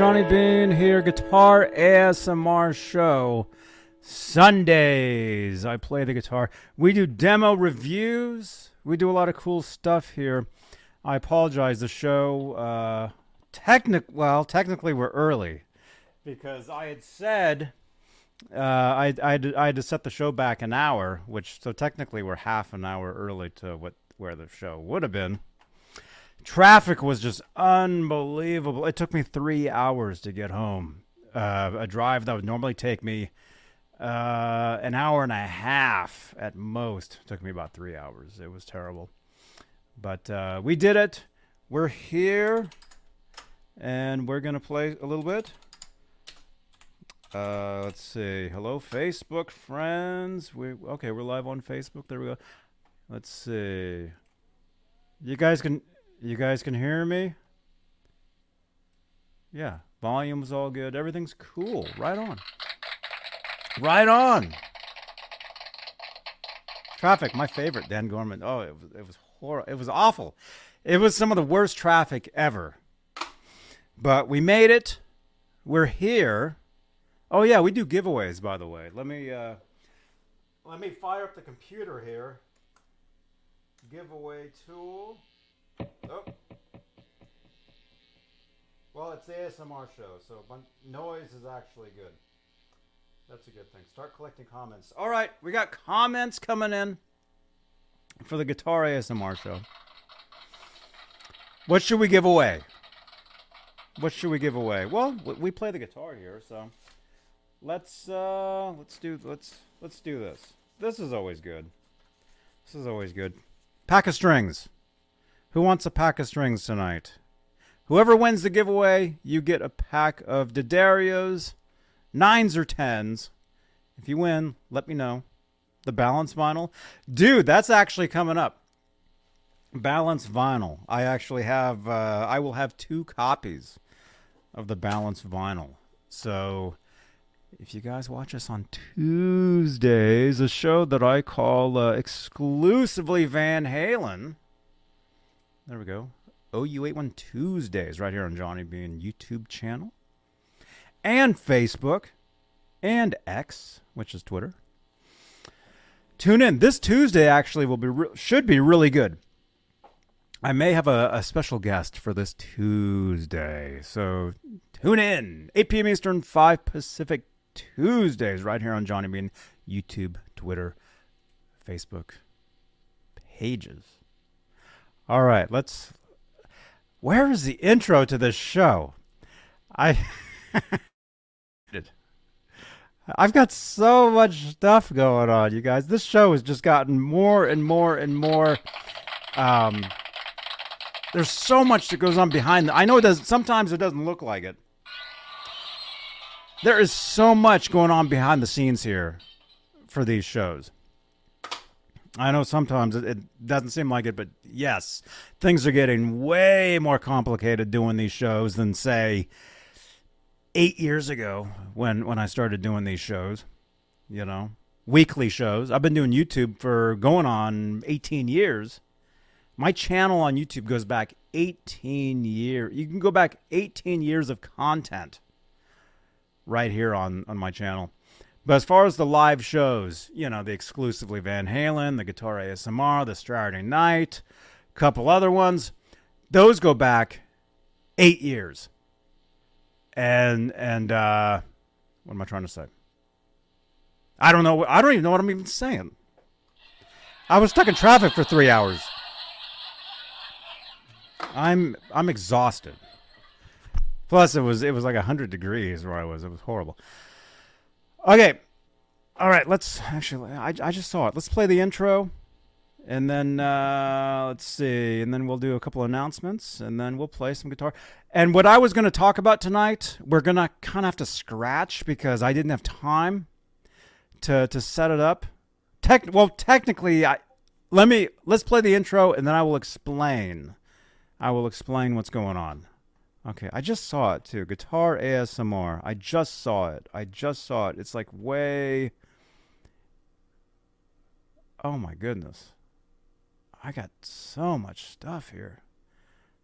Johnny Bean here, Guitar ASMR Show. Sundays, I play the guitar. We do demo reviews. We do a lot of cool stuff here. I apologize. The show, uh, technic, well, technically we're early because I had said uh, I, I, had, I had to set the show back an hour, which so technically we're half an hour early to what where the show would have been. Traffic was just unbelievable. It took me three hours to get home. Uh, a drive that would normally take me uh, an hour and a half at most. It took me about three hours. It was terrible. But uh, we did it. We're here. And we're going to play a little bit. Uh, let's see. Hello, Facebook friends. We okay. We're live on Facebook. There we go. Let's see. You guys can you guys can hear me? Yeah, volume's all good. Everything's cool. Right on. Right on. Traffic, my favorite. Dan Gorman. Oh, it was it was horrible. It was awful. It was some of the worst traffic ever. But we made it. We're here. Oh yeah, we do giveaways by the way. Let me uh let me fire up the computer here. Giveaway tool. Oh. Well, it's the ASMR show, so noise is actually good. That's a good thing. Start collecting comments. All right, we got comments coming in for the Guitar ASMR show. What should we give away? What should we give away? Well, we play the guitar here, so let's uh let's do let's let's do this. This is always good. This is always good. Pack of strings. Who wants a pack of strings tonight? Whoever wins the giveaway, you get a pack of D'Addario nines or tens. If you win, let me know. The balance vinyl. Dude, that's actually coming up. Balance vinyl. I actually have, uh, I will have two copies of the balance vinyl. So if you guys watch us on Tuesdays, a show that I call uh, exclusively Van Halen there we go. OU81 Tuesdays right here on Johnny Bean YouTube channel and Facebook and X, which is Twitter. Tune in. This Tuesday actually will be re- should be really good. I may have a, a special guest for this Tuesday. So tune in. 8 p.m. Eastern, 5 Pacific Tuesdays right here on Johnny Bean YouTube, Twitter, Facebook pages. All right, let's. Where is the intro to this show? I. I've got so much stuff going on, you guys. This show has just gotten more and more and more. Um, there's so much that goes on behind. The, I know it does. Sometimes it doesn't look like it. There is so much going on behind the scenes here for these shows. I know sometimes it, doesn't seem like it, but yes, things are getting way more complicated doing these shows than say eight years ago when when I started doing these shows. You know, weekly shows. I've been doing YouTube for going on 18 years. My channel on YouTube goes back 18 years. You can go back 18 years of content right here on on my channel. But as far as the live shows, you know, the exclusively Van Halen, the Guitar ASMR, the Saturday Night, a couple other ones, those go back eight years. And and uh, what am I trying to say? I don't know. I don't even know what I'm even saying. I was stuck in traffic for three hours. I'm I'm exhausted. Plus, it was it was like hundred degrees where I was. It was horrible. Okay. All right, let's actually. I, I just saw it. Let's play the intro, and then uh, let's see, and then we'll do a couple announcements, and then we'll play some guitar. And what I was going to talk about tonight, we're gonna kind of have to scratch because I didn't have time to to set it up. Tech, well, technically, I let me let's play the intro, and then I will explain. I will explain what's going on. Okay, I just saw it too. Guitar ASMR. I just saw it. I just saw it. It's like way. Oh my goodness. I got so much stuff here.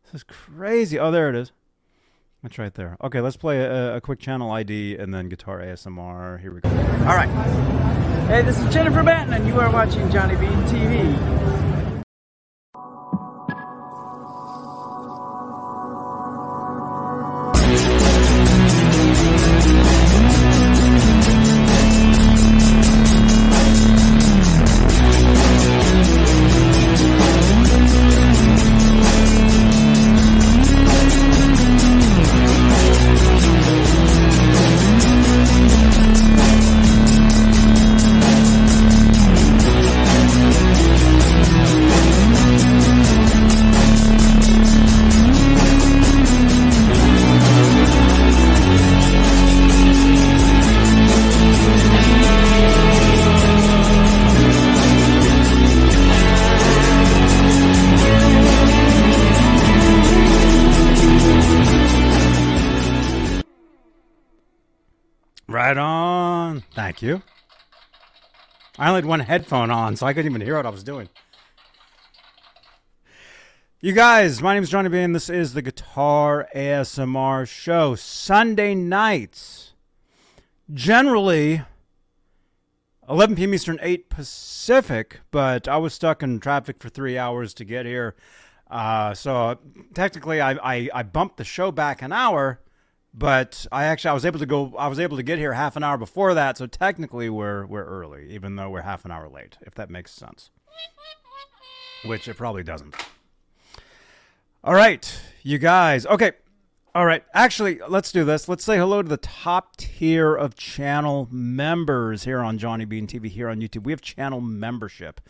This is crazy. Oh, there it is. That's right there. Okay, let's play a, a quick channel ID and then guitar ASMR. Here we go. All right. Hey, this is Jennifer Batten, and you are watching Johnny Bean TV. I only had one headphone on, so I couldn't even hear what I was doing. You guys, my name is Johnny Bean. And this is the Guitar ASMR show. Sunday nights, generally 11 p.m. Eastern, 8 Pacific, but I was stuck in traffic for three hours to get here. Uh, so technically, I, I, I bumped the show back an hour, but I actually I was able to go. I was able to get here half an hour before that. So technically, we're we're early, even though we're half an hour late. If that makes sense, which it probably doesn't. All right, you guys. Okay. All right. Actually, let's do this. Let's say hello to the top tier of channel members here on Johnny Bean TV here on YouTube. We have channel membership.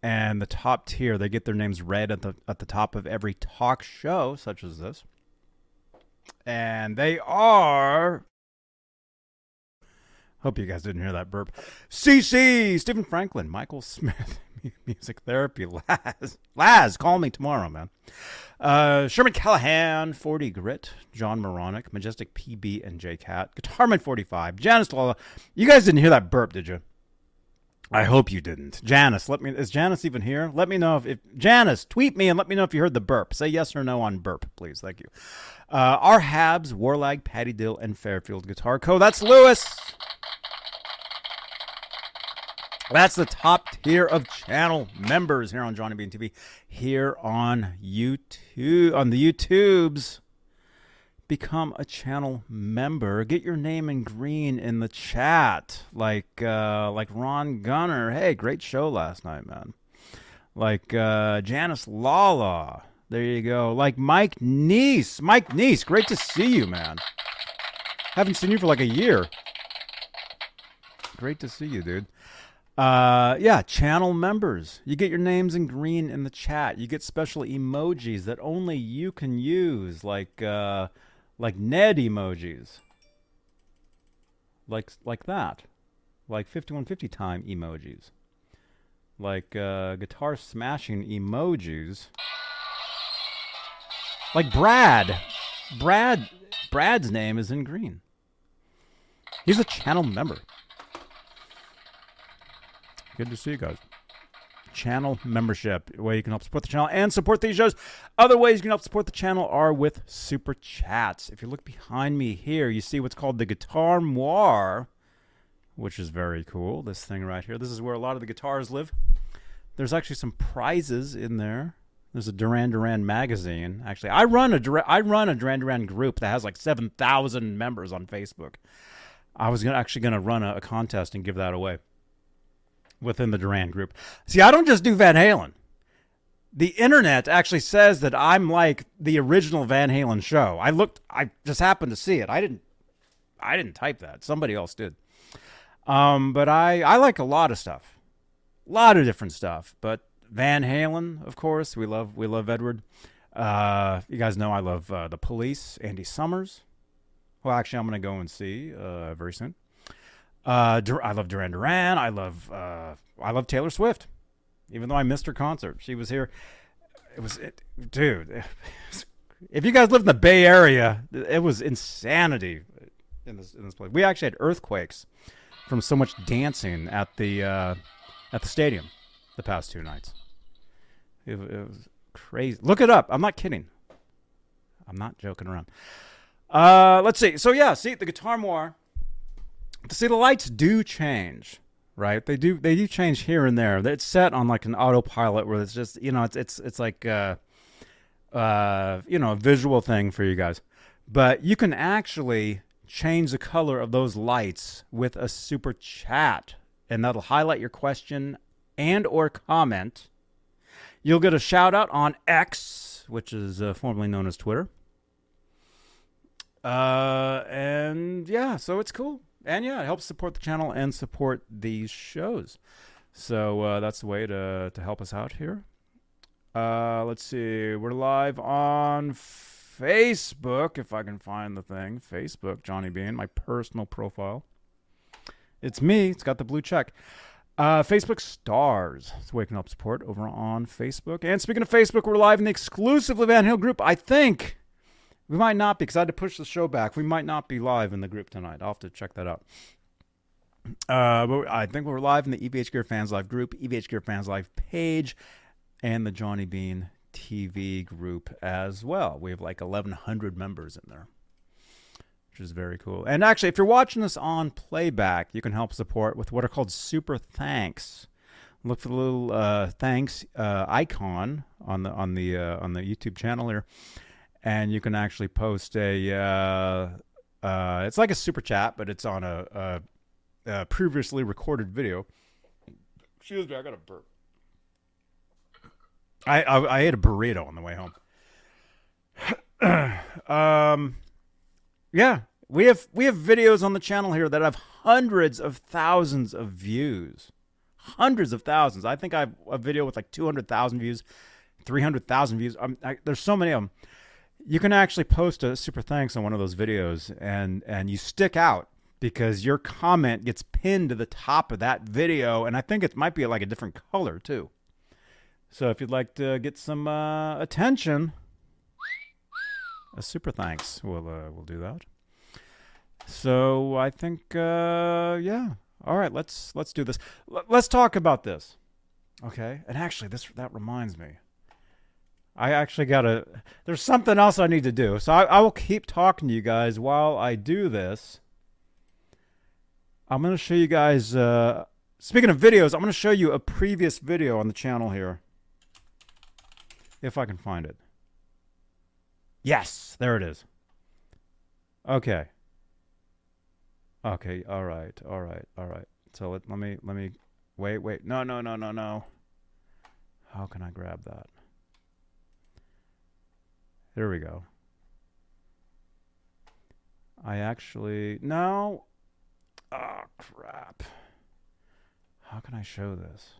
And the top tier, they get their names read at the at the top of every talk show, such as this. And they are Hope you guys didn't hear that burp. CC, Stephen Franklin, Michael Smith, Music Therapy, Laz. Laz, call me tomorrow, man. Uh, Sherman Callahan, 40 Grit, John Moronic, Majestic PB and J Cat, Guitarman 45, Janice Lala. You guys didn't hear that burp, did you? I hope you didn't. Janice, let me is Janice even here? Let me know if, if Janice, tweet me and let me know if you heard the burp. Say yes or no on burp, please. Thank you. Uh, our Habs, Warlag, Patty Dill, and Fairfield Guitar Co. That's Lewis. That's the top tier of channel members here on Johnny Bean TV. Here on YouTube, on the YouTubes, become a channel member. Get your name in green in the chat, like uh, like Ron Gunner. Hey, great show last night, man. Like uh, Janice Lala. There you go. Like Mike Neese. Mike Neese, great to see you, man. Haven't seen you for like a year. Great to see you, dude. Uh, yeah, channel members. You get your names in green in the chat. You get special emojis that only you can use, like uh, like Ned emojis, like like that, like 5150 time emojis, like uh, guitar smashing emojis, like Brad. Brad Brad's name is in green. He's a channel member. Good to see you guys. Channel membership, a way you can help support the channel and support these shows. Other ways you can help support the channel are with super chats. If you look behind me here, you see what's called the Guitar Moir, which is very cool. This thing right here. This is where a lot of the guitars live. There's actually some prizes in there. There's a Duran Duran magazine. Actually, I run a Dur- I run a Duran Duran group that has like seven thousand members on Facebook. I was gonna, actually going to run a, a contest and give that away within the Duran group. See, I don't just do Van Halen. The internet actually says that I'm like the original Van Halen show. I looked I just happened to see it. I didn't I didn't type that. Somebody else did. Um, but I I like a lot of stuff. A lot of different stuff, but Van Halen, of course, we love we love Edward. Uh, you guys know I love uh, the Police, Andy Summers. Well, actually, I'm going to go and see uh, very soon. Uh, Dur- I love Duran Duran. I love uh, I love Taylor Swift. Even though I missed her concert, she was here. It was, it, dude. If you guys live in the Bay Area, it was insanity in this in this place. We actually had earthquakes from so much dancing at the uh, at the stadium the past two nights. It, it was crazy. Look it up. I'm not kidding. I'm not joking around. Uh, let's see. So yeah, see the guitar more. See the lights do change, right? They do. They do change here and there. It's set on like an autopilot where it's just you know it's it's it's like uh, uh, you know a visual thing for you guys, but you can actually change the color of those lights with a super chat, and that'll highlight your question and or comment. You'll get a shout out on X, which is uh, formerly known as Twitter. Uh, and yeah, so it's cool. And yeah, it helps support the channel and support these shows. So uh, that's the way to, to help us out here. Uh, let's see. We're live on Facebook, if I can find the thing. Facebook, Johnny Bean, my personal profile. It's me. It's got the blue check. Uh, Facebook stars. It's waking up support over on Facebook. And speaking of Facebook, we're live in the exclusively Van Halen group. I think we might not be because I had to push the show back. We might not be live in the group tonight. I'll have to check that out. Uh, but I think we're live in the EVH Gear Fans Live group, EVH Gear Fans Live page, and the Johnny Bean TV group as well. We have like 1,100 members in there, which is very cool. And actually, if you're watching this on playback, you can help support with what are called super thanks. Look for the little uh, thanks uh, icon on the on the uh, on the YouTube channel here and you can actually post a. Uh, uh, it's like a super chat, but it's on a, a, a previously recorded video. Excuse me, I got a burp. I, I, I ate a burrito on the way home. um, yeah, we have we have videos on the channel here that have hundreds of thousands of views, hundreds of thousands. I think I have a video with like two hundred thousand views, three hundred thousand views. I, there's so many of them you can actually post a super thanks on one of those videos and and you stick out because your comment gets pinned to the top of that video and i think it might be like a different color too so if you'd like to get some uh, attention a super thanks will uh, will do that so i think uh, yeah all right let's let's do this L- let's talk about this okay and actually this that reminds me I actually got to. There's something else I need to do. So I, I, will keep talking to you guys while I do this. I'm to show you guys. Uh, speaking of videos, I'm to show you a previous video on the channel here. If I can find it. Yes, there it is. Okay. Okay, all right, all right, all right. So let, let me, let me, wait, wait. No, no, no, no, no. How can I grab that? There we go. I actually no. Oh crap. How can I show this?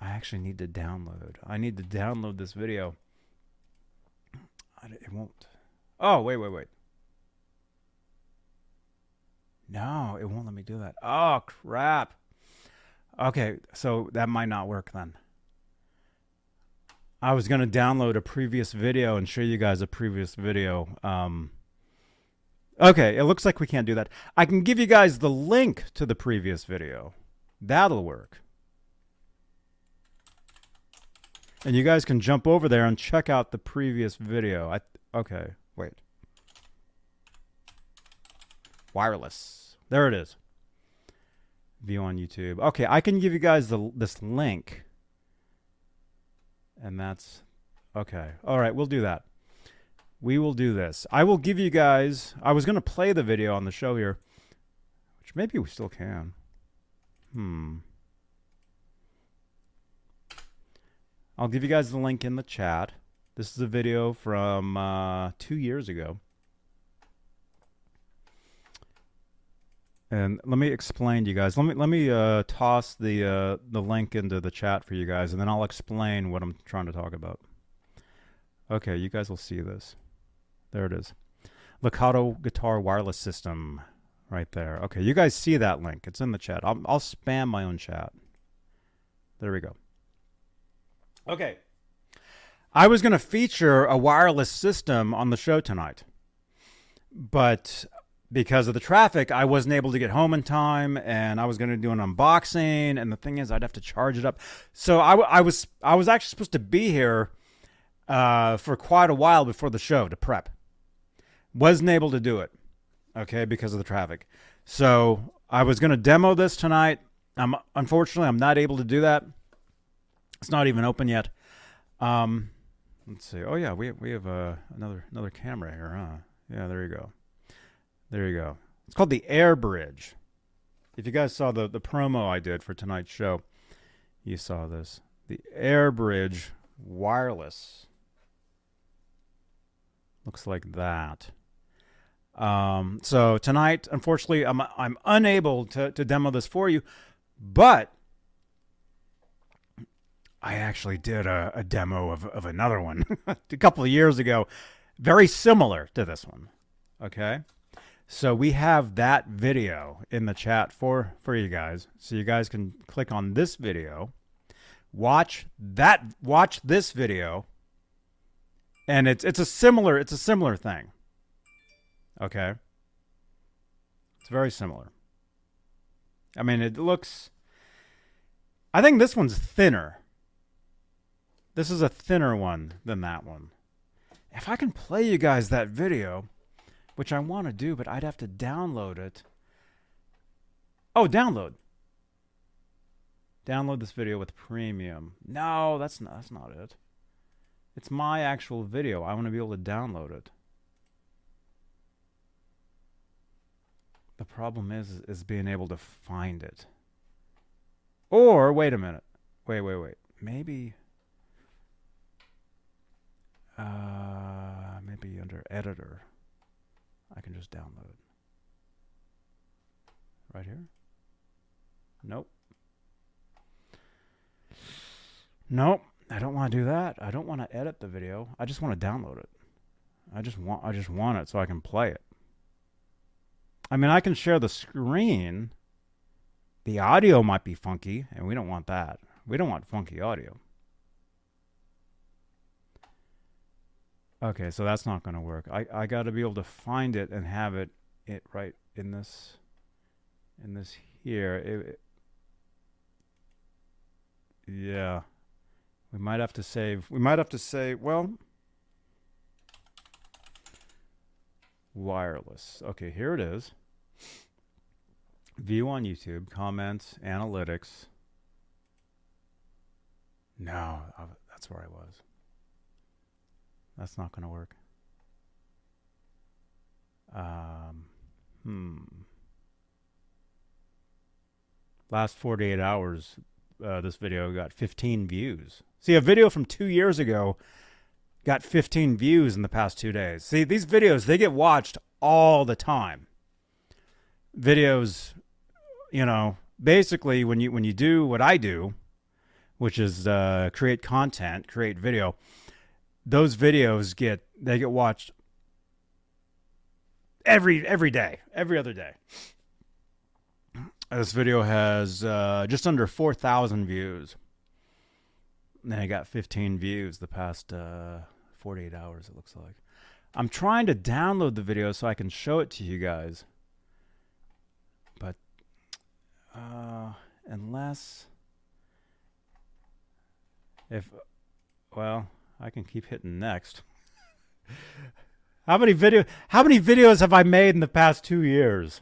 I actually need to download. I need to download this video. It won't. Oh, wait, wait, wait. No, it won't let me do that. Oh, crap. Okay, so that might not work then. I was going to download a previous video and show you guys a previous video. Um, okay, it looks like we can't do that. I can give you guys the link to the previous video. That'll work. And you guys can jump over there and check out the previous video. I okay, wait. Wireless. There it is. View on YouTube. Okay, I can give you guys the this link and that's okay. All right, we'll do that. We will do this. I will give you guys. I was going to play the video on the show here, which maybe we still can. Hmm. I'll give you guys the link in the chat. This is a video from uh, two years ago. And let me explain to you guys. Let me let me uh, toss the uh, the link into the chat for you guys, and then I'll explain what I'm trying to talk about. Okay, you guys will see this. There it is, Lekato guitar wireless system, right there. Okay, you guys see that link? It's in the chat. I'll I'll spam my own chat. There we go. Okay, I was going to feature a wireless system on the show tonight, but because of the traffic, I wasn't able to get home in time, and I was going to do an unboxing. And the thing is, I'd have to charge it up. So I, I was I was actually supposed to be here uh, for quite a while before the show to prep, Wasn't able to do it, okay, because of the traffic. So I was going to demo this tonight. I'm unfortunately I'm not able to do that. It's not even open yet. Um, let's see. Oh yeah, we we have uh, another another camera here, huh? Yeah, there you go. There you go. It's called the Air Bridge. If you guys saw the the promo I did for tonight's show, you saw this. The Air Bridge wireless looks like that. Um, so tonight, unfortunately, I'm I'm unable to to demo this for you, but I actually did a, a demo of of another one a couple of years ago, very similar to this one. Okay, so we have that video in the chat for for you guys, so you guys can click on this video, watch that, watch this video, and it's it's a similar it's a similar thing. Okay. It's very similar. I mean, it looks. I think this one's thinner. This is a thinner one than that one. If I can play you guys that video, which I want to do, but I'd have to download it. Oh, download. Download this video with premium. No, that's not that's not it. It's my actual video. I want to be able to download it. The problem is is being able to find it. Or wait a minute. Wait, wait, wait. Maybe uh maybe under editor I can just download. Right here? Nope. Nope. I don't want to do that. I don't want to edit the video. I just want to download it. I just want I just want it so I can play it. I mean, I can share the screen. The audio might be funky, and we don't want that. We don't want funky audio. Okay, so that's not going to work. I, I got to be able to find it and have it it right in this in this here. It, it, yeah. We might have to save. We might have to say, well, wireless. Okay, here it is. View on YouTube, comments, analytics. No, that's where I was. That's not going to work. Um, hmm. Last 48 hours, uh, this video got 15 views. See, a video from two years ago got 15 views in the past two days. See, these videos, they get watched all the time. Videos, you know, basically when you when you do what I do, which is uh, create content, create video, those videos get they get watched every every day, every other day. This video has uh, just under four thousand views. And I got 15 views the past uh, 48 hours. It looks like. I'm trying to download the video so I can show it to you guys. But uh, unless if well, I can keep hitting next. how many video how many videos have I made in the past 2 years?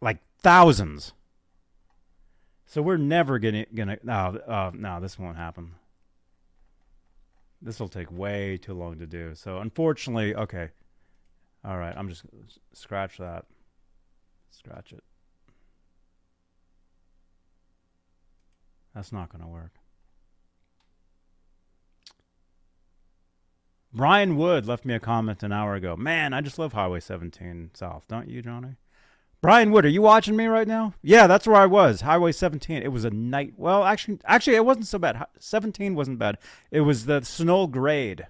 Like thousands. So we're never gonna gonna no uh, no this won't happen. This will take way too long to do. So unfortunately, okay. All right, I'm just scratch that. Scratch it. That's not going to work. Brian Wood left me a comment an hour ago. Man, I just love Highway 17 South, don't you, Johnny? Brian Wood, are you watching me right now? Yeah, that's where I was. Highway 17. It was a night. Well, actually, actually, it wasn't so bad. 17 wasn't bad. It was the Sunol grade.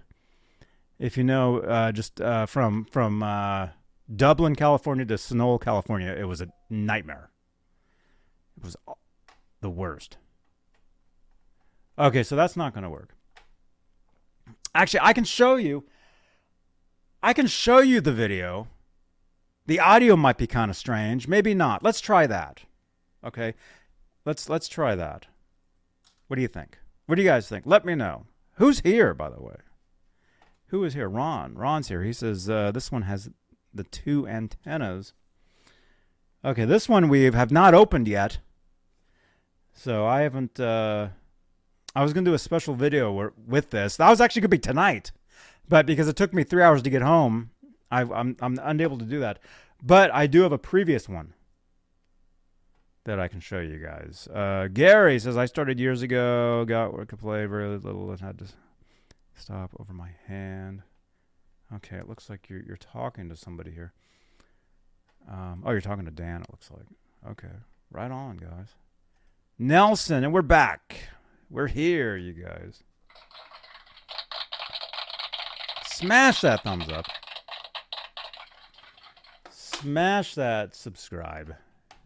If you know, uh, just uh, from from uh, Dublin, California to Sunol, California, it was a nightmare. It was the worst. Okay, so that's not going to work. Actually, I can show you. I can show you the video the audio might be kind of strange, maybe not. Let's try that. Okay? Let's let's try that. What do you think? What do you guys think? Let me know. Who's here, by the way? who is here? Ron. Ron's here. He says uh, this one has the two antennas. Okay, this one we have not opened yet. So I haven't. Uh, I was to do a special video with this. That was actually to be tonight, but because it took me three hours to get home, I, I'm I'm unable to do that. But I do have a previous one that I can show you guys. Uh, Gary says I started years ago, got work to play very little, and had to stop over my hand. Okay, it looks like you're you're talking to somebody here. Um, oh, you're talking to Dan. It looks like. Okay, right on, guys. Nelson, and we're back. We're here, you guys. Smash that thumbs up. Smash that subscribe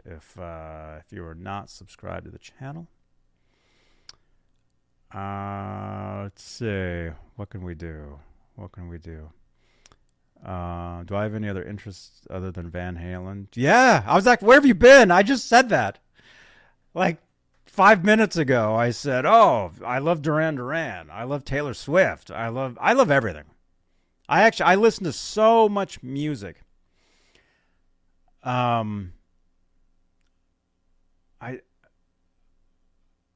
if uh, if you are not subscribed to the channel. Uh, let's see. What can we do? What can we do? Uh, do I have any other interests other than Van Halen? Yeah, I was like, where have you been? I just said that. Like five minutes ago, I said, "Oh, I love Duran Duran. I love Taylor Swift. I love I love everything." I actually I listen to so much music. Um, I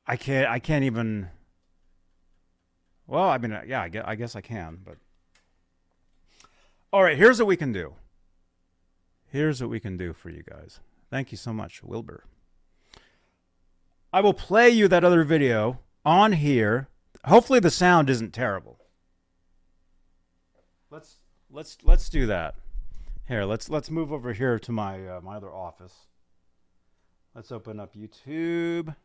I can't I can't even. Well, I mean, yeah, I guess, I guess I can, but all right. Here's what we can do. Here's what we can do for you guys. Thank you so much, Wilbur. I will play you that other video on here. Hopefully the sound isn't terrible. Let's let's let's do that. Here, let's let's move over here to my uh, my other office. Let's open up YouTube.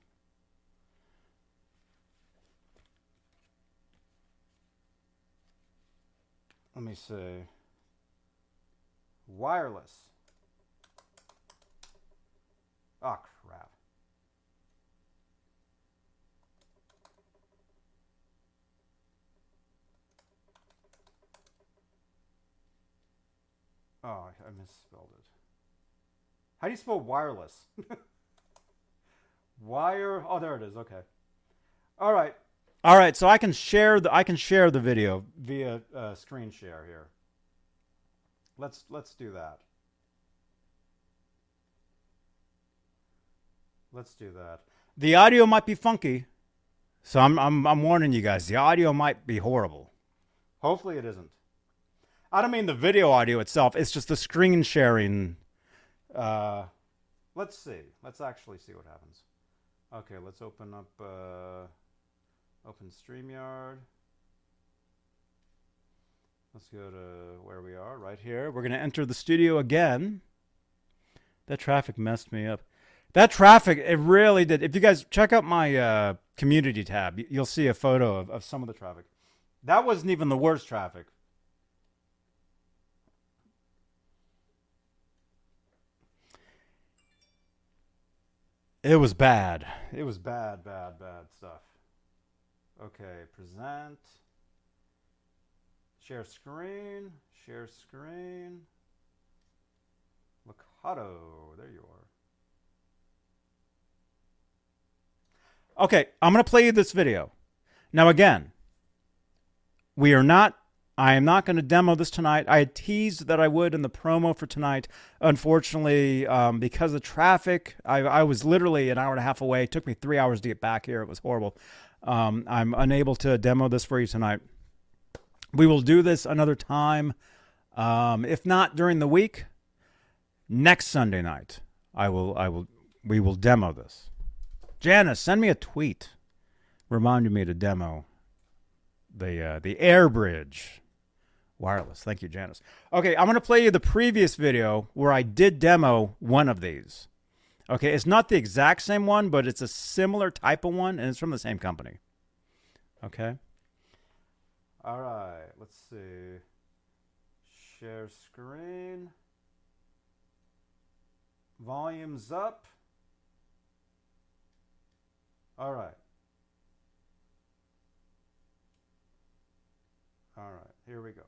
Let me see. Wireless. Oh crap. Oh, I misspelled it. How do you spell wireless? Wire. Oh, there it is. Okay. All right. All right. So I can share the I can share the video via uh, screen share here. Let's let's do that. Let's do that. The audio might be funky, so I'm I'm I'm warning you guys. The audio might be horrible. Hopefully it isn't. I don't mean the video audio itself. It's just the screen sharing. Uh, let's see. Let's actually see what happens. Okay, let's open up uh, open StreamYard. Let's go to where we are, right here. We're going to enter the studio again. That traffic messed me up. That traffic, it really did. If you guys check out my uh, community tab, you'll see a photo of, of some of the traffic. That wasn't even the worst traffic. It was bad. It was bad, bad, bad stuff. Okay, present. Share screen. Share screen. Lekato. There you are. Okay, I'm going to play you this video. Now, again, we are not I am not going to demo this tonight. I had teased that I would in the promo for tonight. Unfortunately, um, because of traffic, I, I, was literally an hour and a half away. It took me three hours to get back here. It was horrible. Um, I'm unable to demo this for you tonight. We will do this another time. Um, if not during the week, next Sunday night, I will. I will. We will demo this. Janice, send me a tweet reminding me to demo the uh, the air bridge Wireless. Thank you, Janice. Okay, I'm going to play you the previous video where I did demo one of these. Okay, it's not the exact same one, but it's a similar type of one, and it's from the same company. Okay. All right, let's see. Share screen. Volume's up. All right. All right, here we go.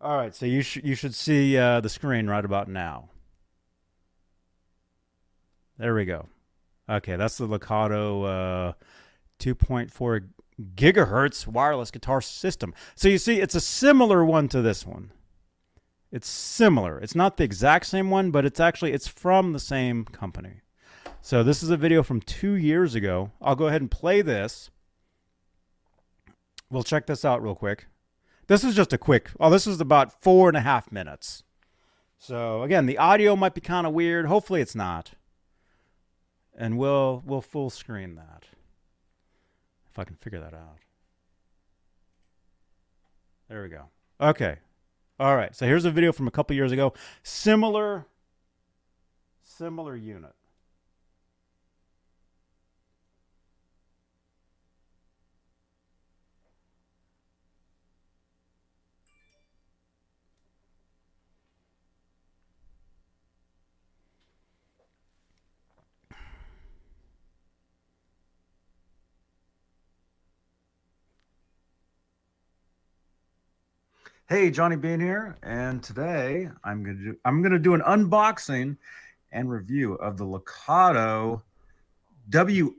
All right, so you should you should see uh, the screen right about now. There we go. Okay, that's the Lekato uh, 2.4 gigahertz wireless guitar system. So you see, it's a similar one to this one. It's similar. It's not the exact same one, but it's actually it's from the same company. So this is a video from two years ago. I'll go ahead and play this. We'll check this out real quick. This is just a quick. Oh, this is about four and a half minutes. So again, the audio might be kind of weird. Hopefully, it's not. And we'll we'll full screen that if I can figure that out. There we go. Okay. All right. So here's a video from a couple years ago. Similar similar unit. Hey, Johnny Bean here, and today I'm gonna do I'm gonna do an unboxing and review of the Lekato WS80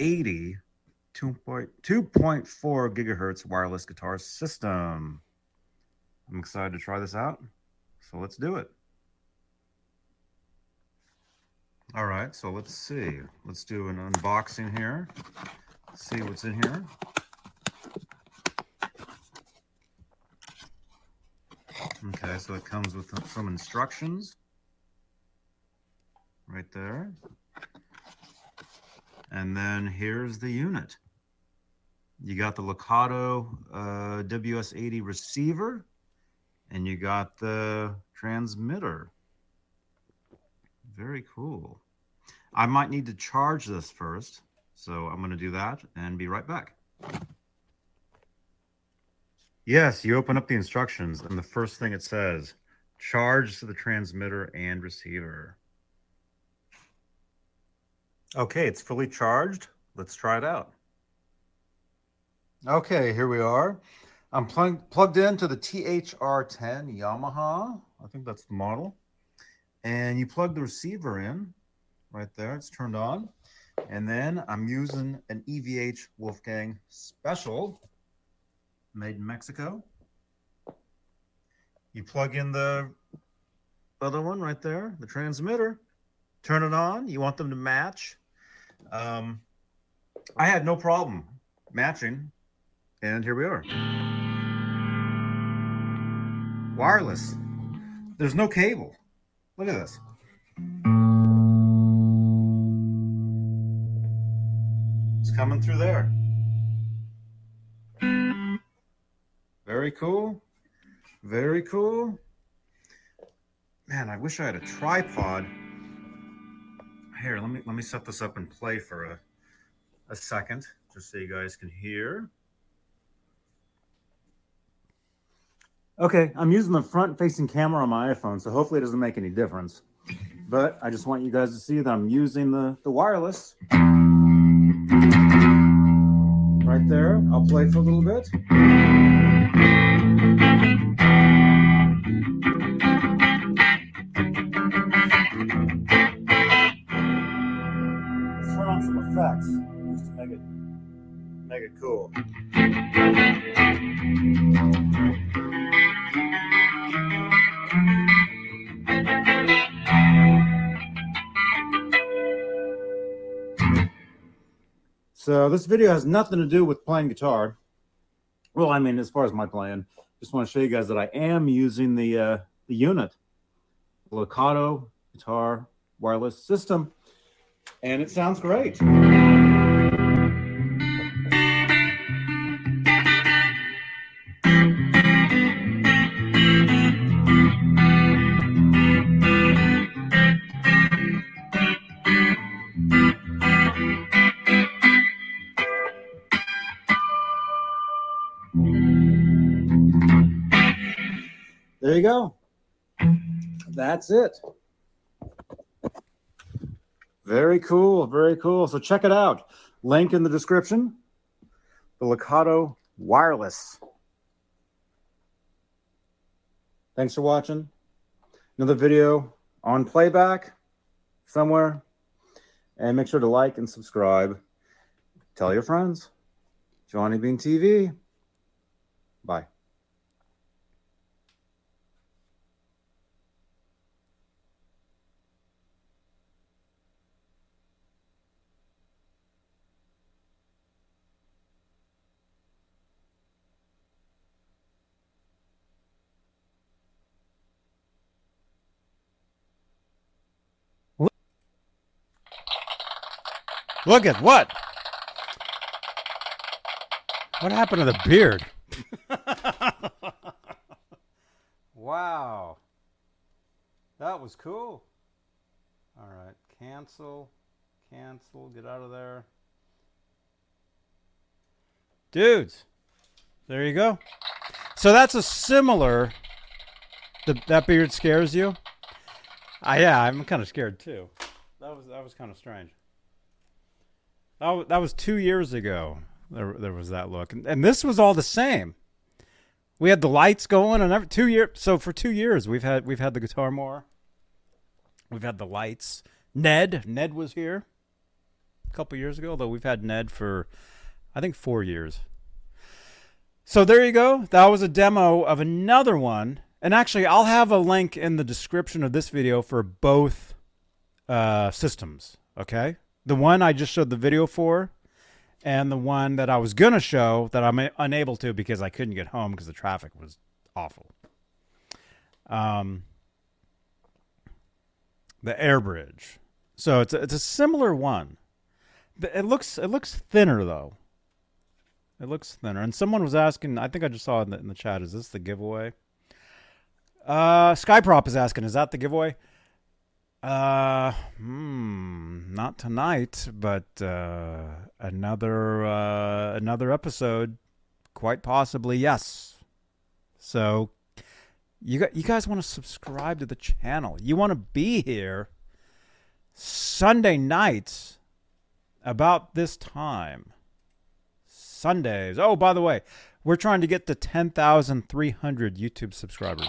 2.2.4 gigahertz wireless guitar system. I'm excited to try this out, so let's do it. All right, so let's see. Let's do an unboxing here. see what's in here. Okay, so it comes with some instructions right there. And then here's the unit. You got the Lekato uh, WS80 receiver, and you got the transmitter. Very cool. I might need to charge this first, so I'm going to do that and be right back. Yes, you open up the instructions, and the first thing it says charge to the transmitter and receiver. Okay, it's fully charged. Let's try it out. Okay, here we are. I'm plug plugged into the THR10 Yamaha. I think that's the model. And you plug the receiver in right there. It's turned on. And then I'm using an EVH Wolfgang Special made in Mexico. You plug in the other one right there, the transmitter, turn it on. You want them to match. Um, I had no problem matching, and here we are. Wireless. There's no cable. Look at this. It's coming through there. Very cool. Very cool. Man, I wish I had a tripod. Here, let me let me set this up and play for a, a second, just so you guys can hear. Okay, I'm using the front-facing camera on my iPhone, so hopefully it doesn't make any difference. But I just want you guys to see that I'm using the, the wireless. Right there. I'll play for a little bit. Cool. So this video has nothing to do with playing guitar. Well, I mean, as far as my playing, just want to show you guys that I am using the uh, the unit, Lekato guitar wireless system and it sounds great. That's it. Very cool. Very cool. So check it out. Link in the description. The Lekato Wireless. Thanks for watching. Another video on playback somewhere. And make sure to like and subscribe. Tell your friends. Johnny Bean TV. Bye. Look at what? What happened to the beard? wow. That was cool. All right. Cancel. Cancel. Get out of there. Dudes. There you go. So that's a similar. The, that beard scares you? Uh, yeah, I'm kind of scared too. That was that was kind of strange. That that was two years ago. There, there was that look, and, and this was all the same. We had the lights going, and every, two years. So for two years, we've had we've had the guitar more. We've had the lights. Ned, Ned was here a couple years ago, though we've had Ned for, I think, four years. So there you go. That was a demo of another one, and actually, I'll have a link in the description of this video for both uh, systems. Okay, the one I just showed the video for, and the one that I was gonna show that I'm unable to because I couldn't get home because the traffic was awful. Um, the air bridge. So it's a, it's a similar one. It looks it looks thinner though. It looks thinner. And someone was asking. I think I just saw in the, in the chat. Is this the giveaway? Uh, Skyprop is asking. Is that the giveaway? Uh, hmm, not tonight, but uh, another uh, another episode, quite possibly. Yes. So, you got, you guys want to subscribe to the channel? You want to be here Sunday nights about this time. Sundays. Oh, by the way, we're trying to get to 10,300 YouTube subscribers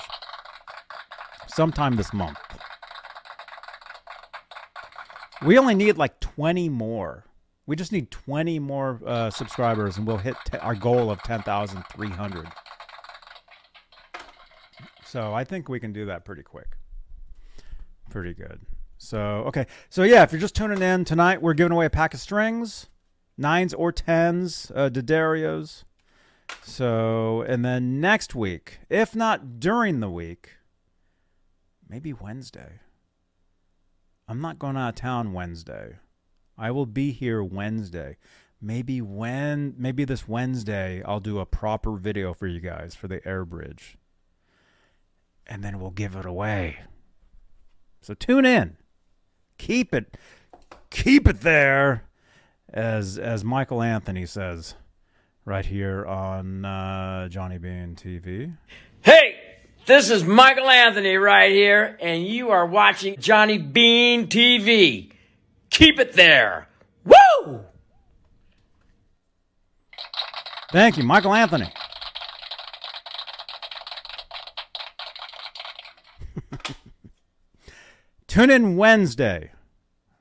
sometime this month. We only need like 20 more. We just need 20 more uh, subscribers and we'll hit t- our goal of 10,300. So I think we can do that pretty quick. Pretty good. So, okay. So, yeah, if you're just tuning in tonight, we're giving away a pack of strings, nines or tens, uh, D'Addarios. So, and then next week, if not during the week, maybe Wednesday. I'm not going out of town Wednesday. I will be here Wednesday. Maybe when maybe this Wednesday I'll do a proper video for you guys for the air bridge. And then we'll give it away. So tune in. Keep it keep it there as as Michael Anthony says right here on uh, Johnny Bean TV. This is Michael Anthony right here, and you are watching Johnny Bean TV. Keep it there. Woo! Thank you, Michael Anthony. Tune in Wednesday.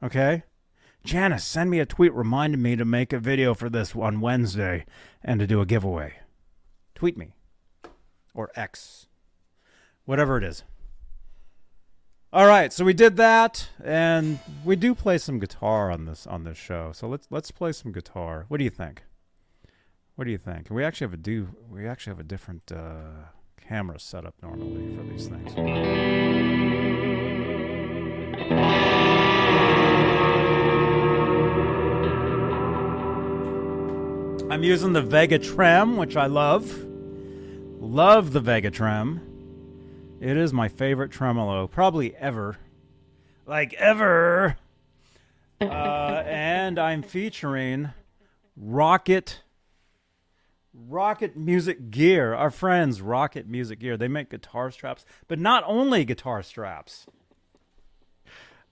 Okay? Janice, send me a tweet reminding me to make a video for this on Wednesday and to do a giveaway. Tweet me. Or X. Whatever it is. All right, so we did that, and we do play some guitar on this on this show. So let's let's play some guitar. What do you think? What do you think? We actually have a do we actually have a different uh, camera set up normally for these things. I'm using the Vega Trem, which I love. Love the Vega Trem. It is my favorite tremolo, probably ever. Like ever. Uh, and I'm featuring Rocket Rocket Music Gear. Our friends Rocket Music Gear. They make guitar straps, but not only guitar straps.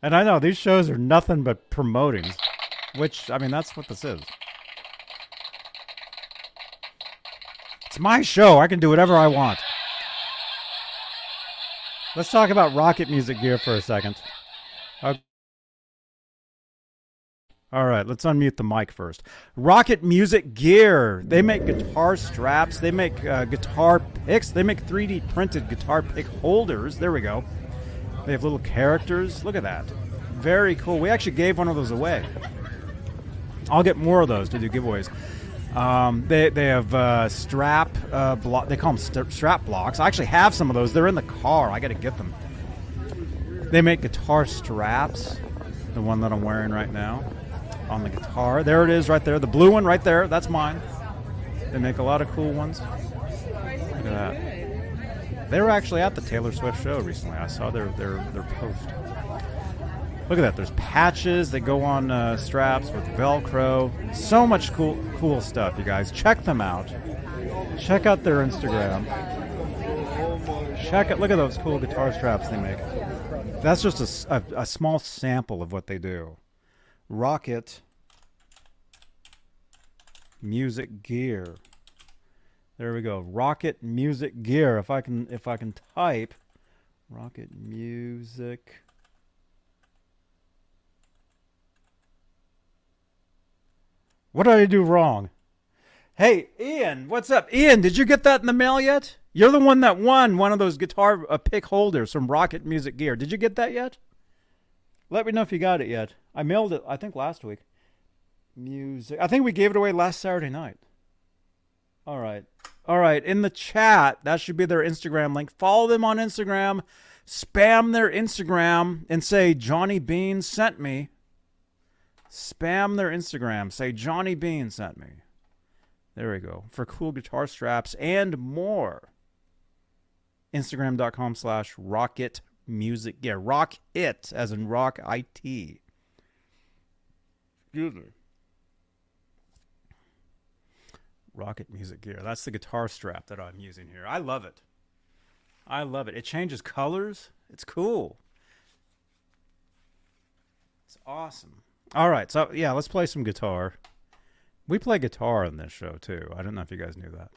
And I know these shows are nothing but promoting, which I mean that's what this is. It's my show. I can do whatever I want. Let's talk about rocket music gear for a second. All right, let's unmute the mic first. Rocket Music Gear. They make guitar straps. They make uh, guitar picks. They make 3D printed guitar pick holders. There we go. They have little characters. Look at that. Very cool. We actually gave one of those away. I'll get more of those to do giveaways. Um, they, they have uh, strap uh. They call them st- strap blocks. I actually have some of those. They're in the car. I got to get them. They make guitar straps. The one that I'm wearing right now on the guitar. There it is, right there. The blue one, right there. That's mine. They make a lot of cool ones. Look at that. They were actually at the Taylor Swift show recently. I saw their their their post. Look at that. There's patches that go on uh, straps with Velcro. So much cool cool stuff, you guys. Check them out. Check out their Instagram. Check it. Look at those cool guitar straps they make. That's just a a small sample of what they do. Rocket Music Gear. There we go. Rocket Music Gear. If I can if I can type Rocket Music What did I do wrong? Hey, Ian, what's up? Ian, did you get that in the mail yet? You're the one that won one of those guitar uh, pick holders from Rocket Music Gear. Did you get that yet? Let me know if you got it yet. I mailed it, I think, last week. Music. I think we gave it away last Saturday night. All right. All right. In the chat, that should be their Instagram link. Follow them on Instagram. Spam their Instagram and say, Johnny Bean sent me. Spam their Instagram. Say, Johnny Bean sent me. There we go. For cool guitar straps and more. Instagram.com slash rocket music. Yeah, rock it as in rock IT. Excuse me. Rocket Music Gear. That's the guitar strap that I'm using here. I love it. I love it. It changes colors. It's cool. It's awesome. All right, so yeah, let's play some guitar. We play guitar on this show too. I don't know if you guys knew that.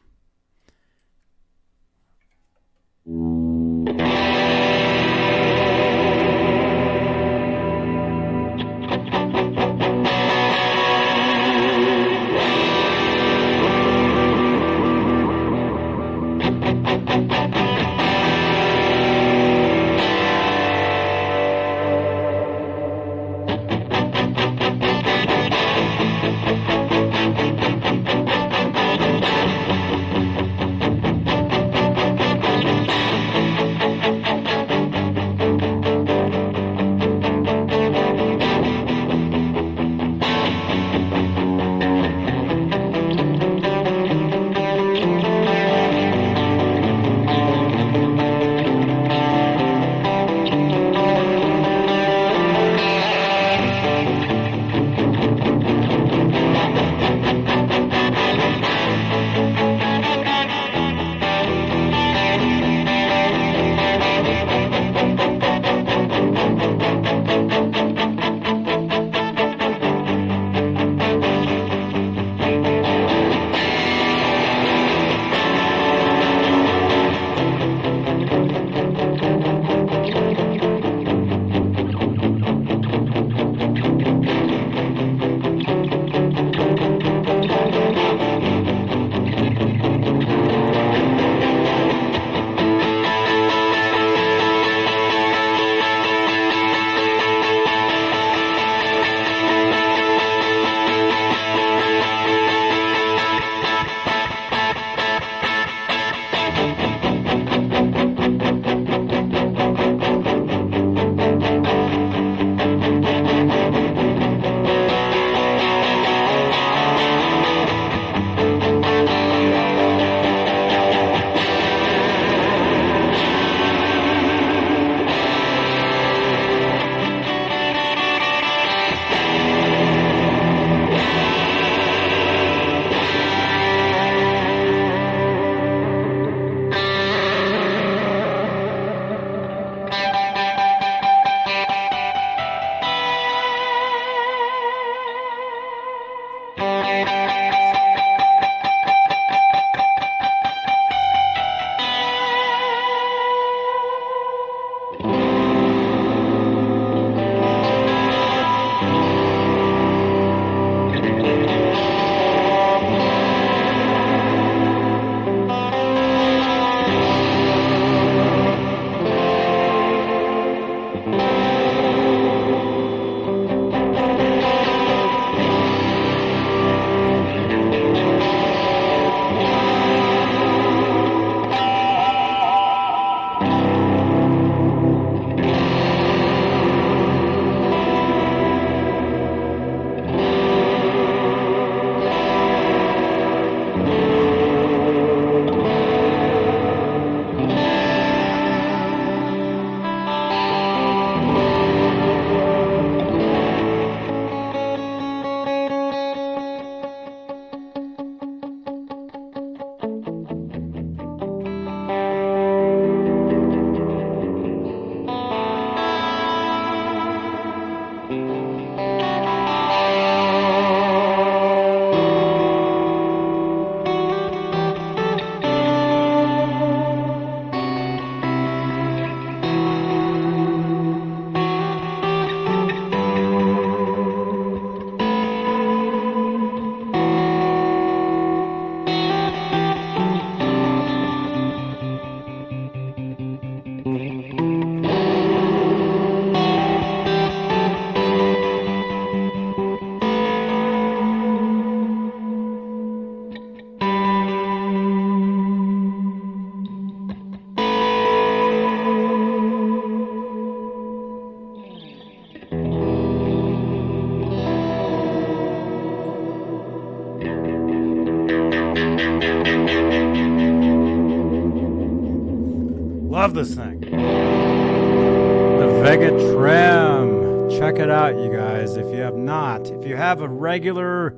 Love this thing. The Vega Trem. Check it out, you guys. If you have not, if you have a regular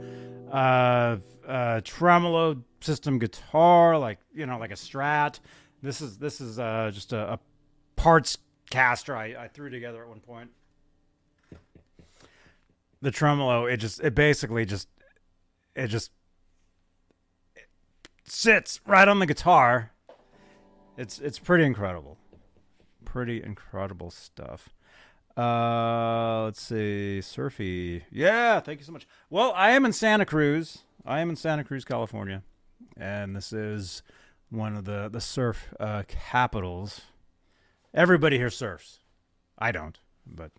uh, uh, tremolo system guitar, like you know, like a Strat, this is this is uh, just a, a parts caster I, I threw together at one point. The tremolo, it just it basically just it just it sits right on the guitar it's it's pretty incredible. Pretty incredible stuff. Uh, let's see, Surfy. Yeah, thank you so much. Well, I am in Santa Cruz. I am in Santa Cruz, California, and this is one of the the surf uh, capitals. Everybody here surfs. I don't, but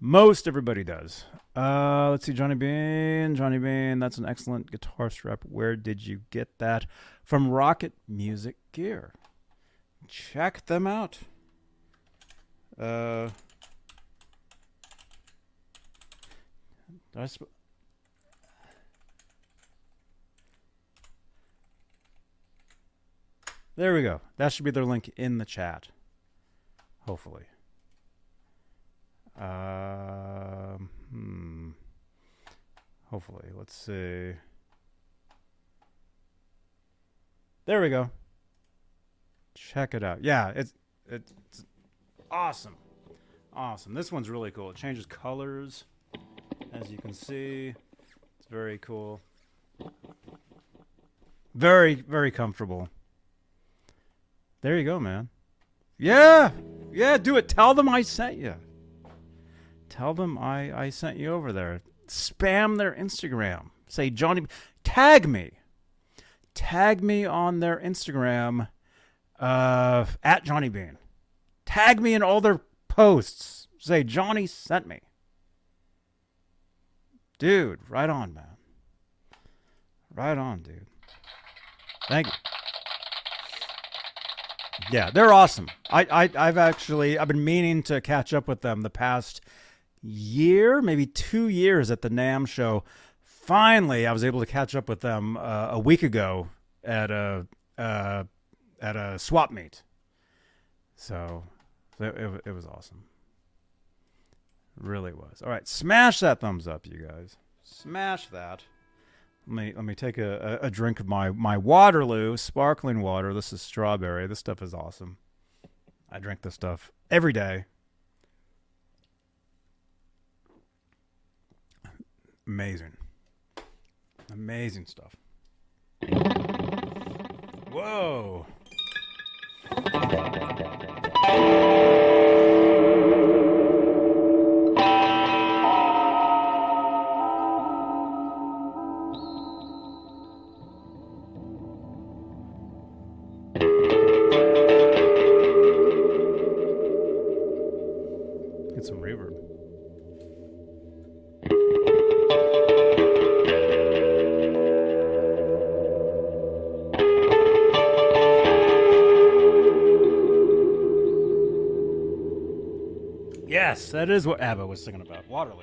most everybody does. Uh, let's see, Johnny Bean. Johnny Bean, that's an excellent guitar strap. Where did you get that? From Rocket Music Gear check them out. Uh, sp- there we go. That should be their link in the chat. Hopefully. Um, hmm. Hopefully. Let's see. There we go. Check it out. Yeah, it's it's awesome. Awesome. This one's really cool. It changes colors as you can see. It's very cool. Very very comfortable. There you go, man. Yeah. Yeah, do it. Tell them I sent you. Tell them I I sent you over there. Spam their Instagram. Say Johnny tag me. Tag me on their Instagram uh, at Johnny Bean. Tag me in all their posts. Say Johnny sent me. Dude, right on, man. Right on, dude. Thank you. Yeah, they're awesome. I, I I've actually I've been meaning to catch up with them the past year, maybe two years at the NAMM show. Finally, I was able to catch up with them uh, a week ago at a uh, at a swap meet. So it, it, it was awesome. Really was. All right, smash that thumbs up, you guys. Smash that. Let me let me take a, a, a drink of my my Waterloo sparkling water. This is strawberry. This stuff is awesome. I drink this stuff every day. Amazing. Amazing stuff. Whoa. Thank you. That is what ABBA was singing about. Waterloo.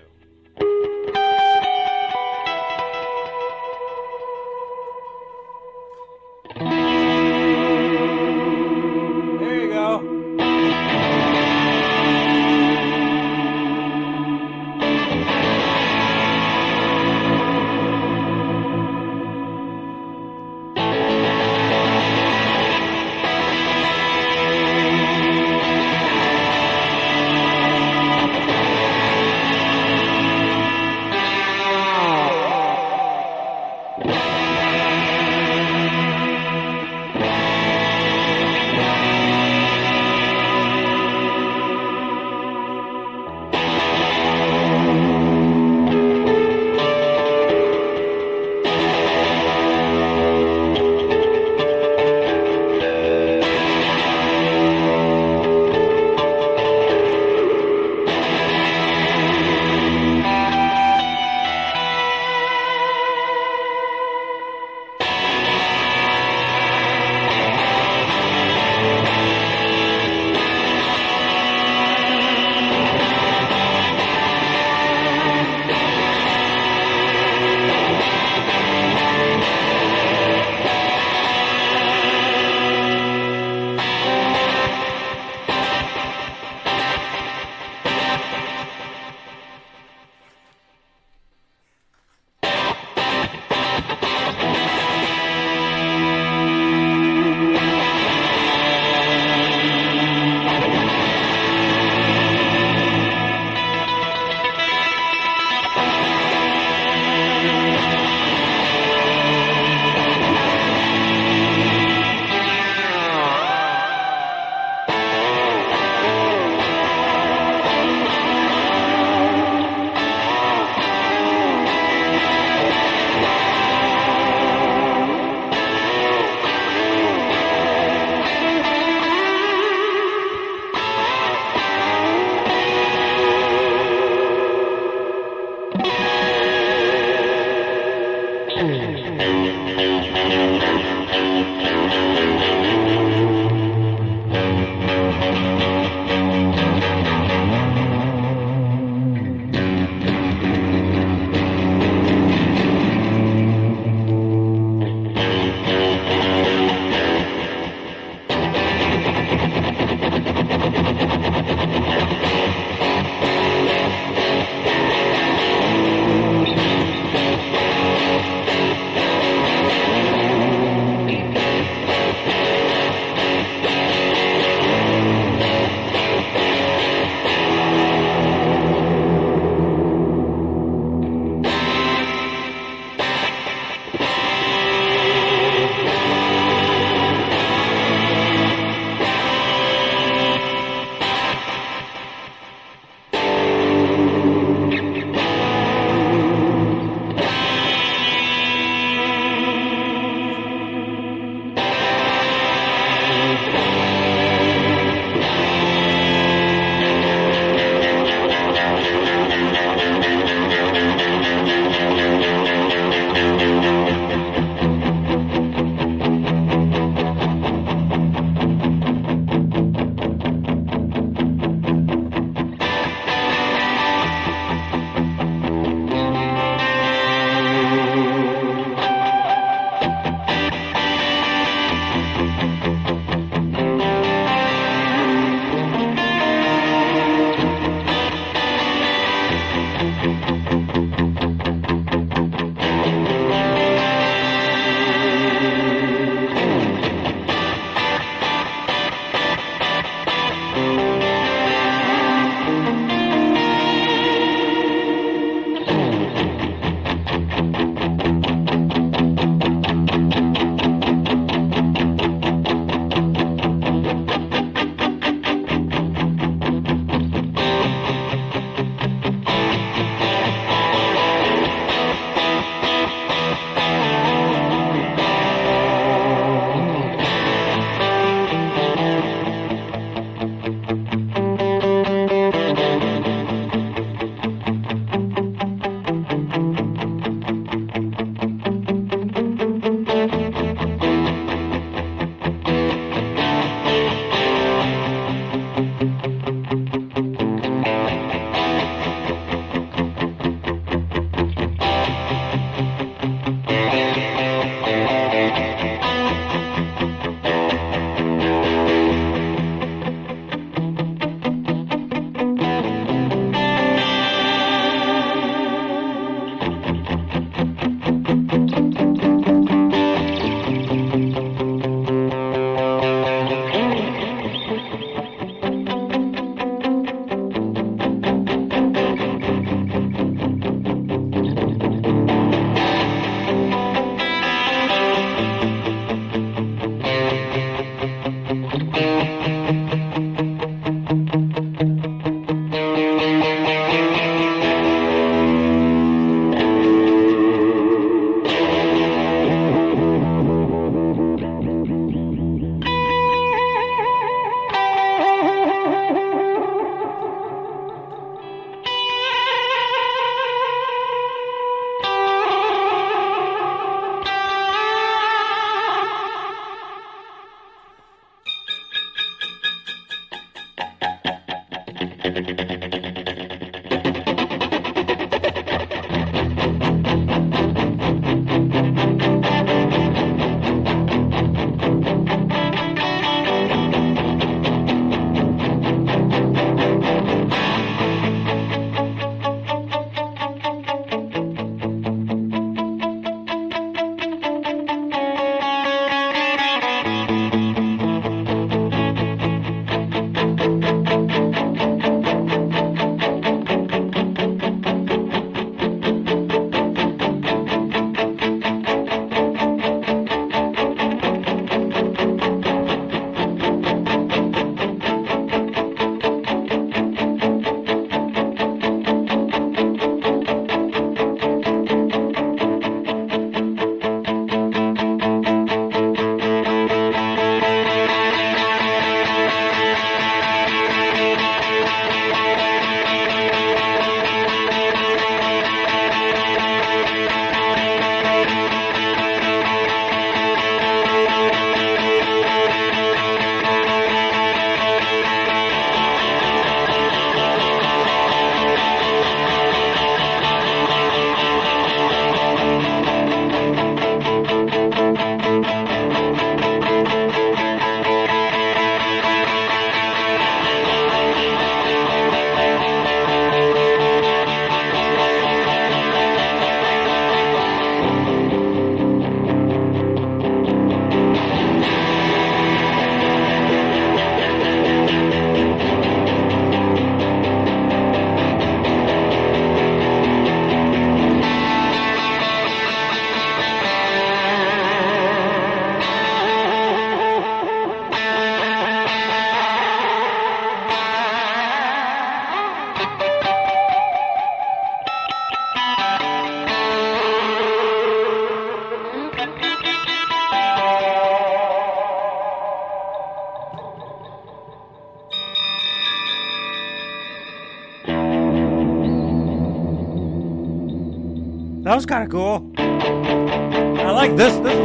Kind of cool. I like this. This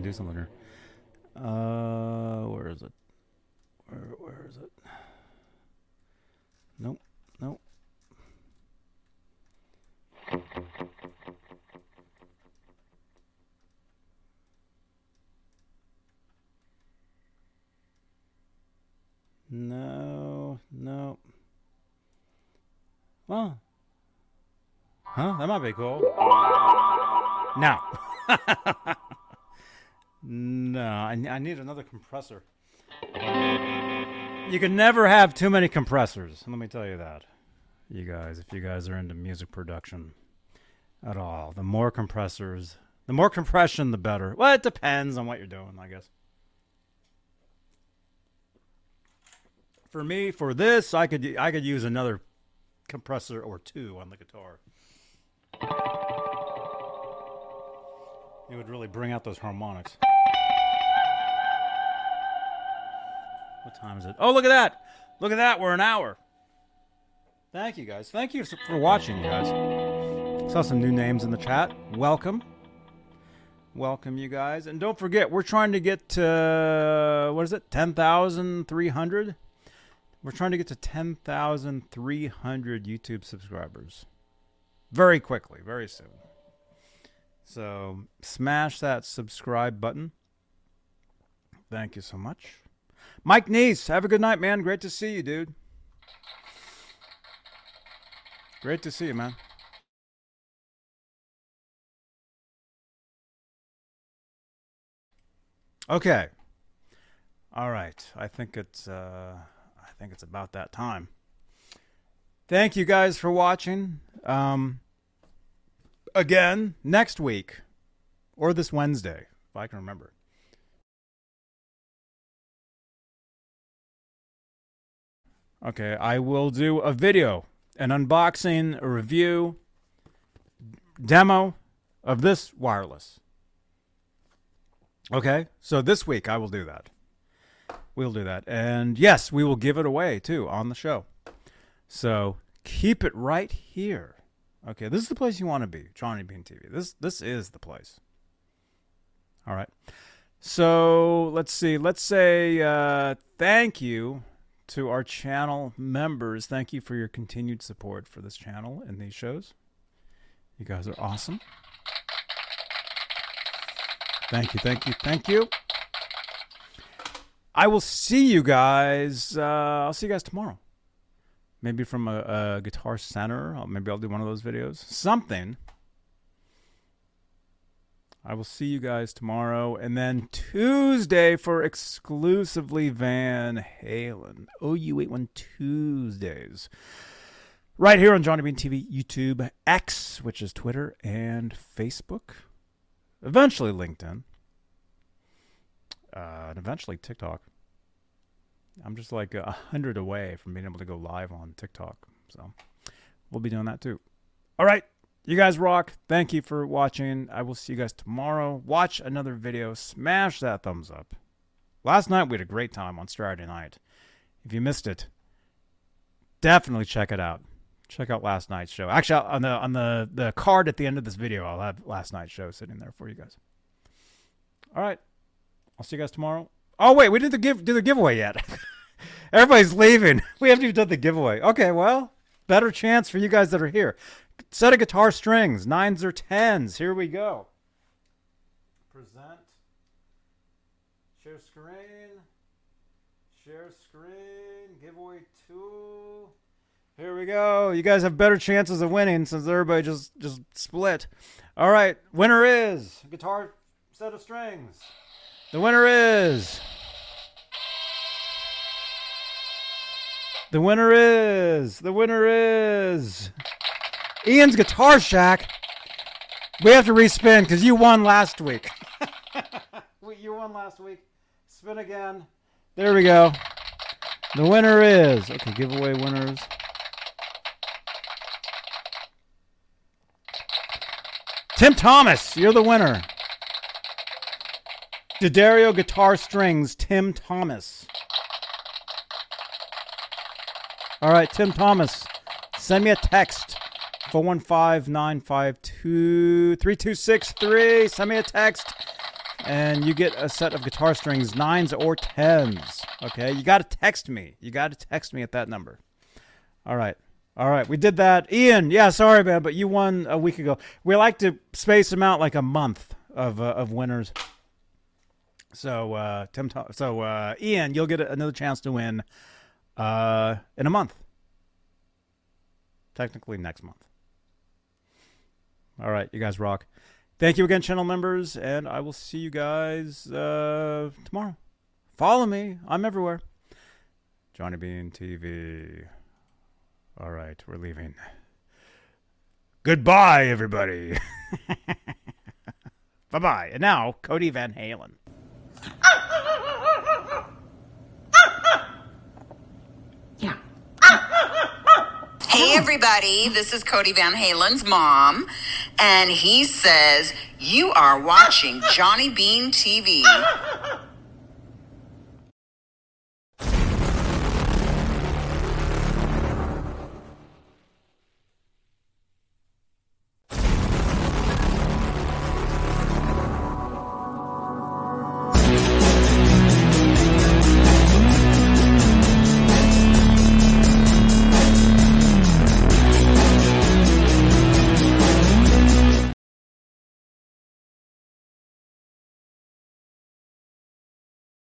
can do something here. Uh, where is it? Where where is it? Nope, nope. No, no. Well, huh? That might be cool. No. no, I, I need another compressor. You can never have too many compressors. Let me tell you that. You guys, if you guys are into music production at all, the more compressors, the more compression, the better. Well, it depends on what you're doing, I guess. For me, for this, I could I could use another compressor or two on the guitar. It would really bring out those harmonics. What time is it? Oh, look at that! Look at that! We're an hour. Thank you guys. Thank you for watching, you guys. Saw some new names in the chat. Welcome. Welcome, you guys. And don't forget, we're trying to get to, what is it, 10,300? We're trying to get to 10,300 YouTube subscribers. Very quickly, very soon. So smash that subscribe button. Thank you so much. Mike Neese, have a good night, man. Great to see you, dude. Great to see you, man. Okay. All right. I think it's uh I think it's about that time. Thank you guys for watching. Um again next week or this Wednesday, if I can remember. Okay, I will do a video, an unboxing, a review, demo of this wireless. Okay, so this week I will do that. We'll do that. And yes, we will give it away too on the show. So keep it right here. Okay, this is the place you want to be, Johnny Bean TV. This this is the place. All right. So let's see. Let's say uh, thank you to our channel members. Thank you for your continued support for this channel and these shows. You guys are awesome. Thank you, thank you, thank you. I will see you guys. Uh, I'll see you guys tomorrow. Maybe from a, a guitar center. Maybe I'll do one of those videos. Something. I will see you guys tomorrow. And then Tuesday for exclusively Van Halen. OU81 Tuesdays. Right here on Johnny Bean TV, YouTube, X, which is Twitter, and Facebook. Eventually LinkedIn. Uh, and eventually TikTok. I'm just like a hundred away from being able to go live on TikTok. So we'll be doing that too. All right. You guys rock. Thank you for watching. I will see you guys tomorrow. Watch another video. Smash that thumbs up. Last night we had a great time on Saturday night. If you missed it, definitely check it out. Check out last night's show. Actually, on the on the the card at the end of this video, I'll have last night's show sitting there for you guys. All right. I'll see you guys tomorrow. Oh wait, we did the give do the giveaway yet. Everybody's leaving. We haven't even done the giveaway. Okay, well, better chance for you guys that are here. Set of guitar strings, nines or tens. Here we go. Present. Share screen. Share screen. Giveaway two. Here we go. You guys have better chances of winning since everybody just just split. All right, winner is guitar set of strings. The winner is The winner is the winner is Ian's Guitar Shack. We have to respin because you won last week. you won last week. Spin again. There we go. The winner is okay. Giveaway winners. Tim Thomas, you're the winner. D'Addario Guitar Strings, Tim Thomas. All right, Tim Thomas, send me a text. 415-952-3263. Send me a text and you get a set of guitar strings, nines or tens. Okay, you got to text me. You got to text me at that number. All right. All right, we did that. Ian, yeah, sorry, man, but you won a week ago. We like to space them out like a month of uh, of winners. So, uh, Tim, so uh, Ian, you'll get another chance to win uh, in a month. Technically, next month. All right, you guys rock. Thank you again, channel members, and I will see you guys uh, tomorrow. Follow me. I'm everywhere. Johnny Bean TV. All right, we're leaving. Goodbye, everybody. bye bye. And now, Cody Van Halen. Hey, everybody. This is Cody Van Halen's mom. And he says, You are watching Johnny Bean TV.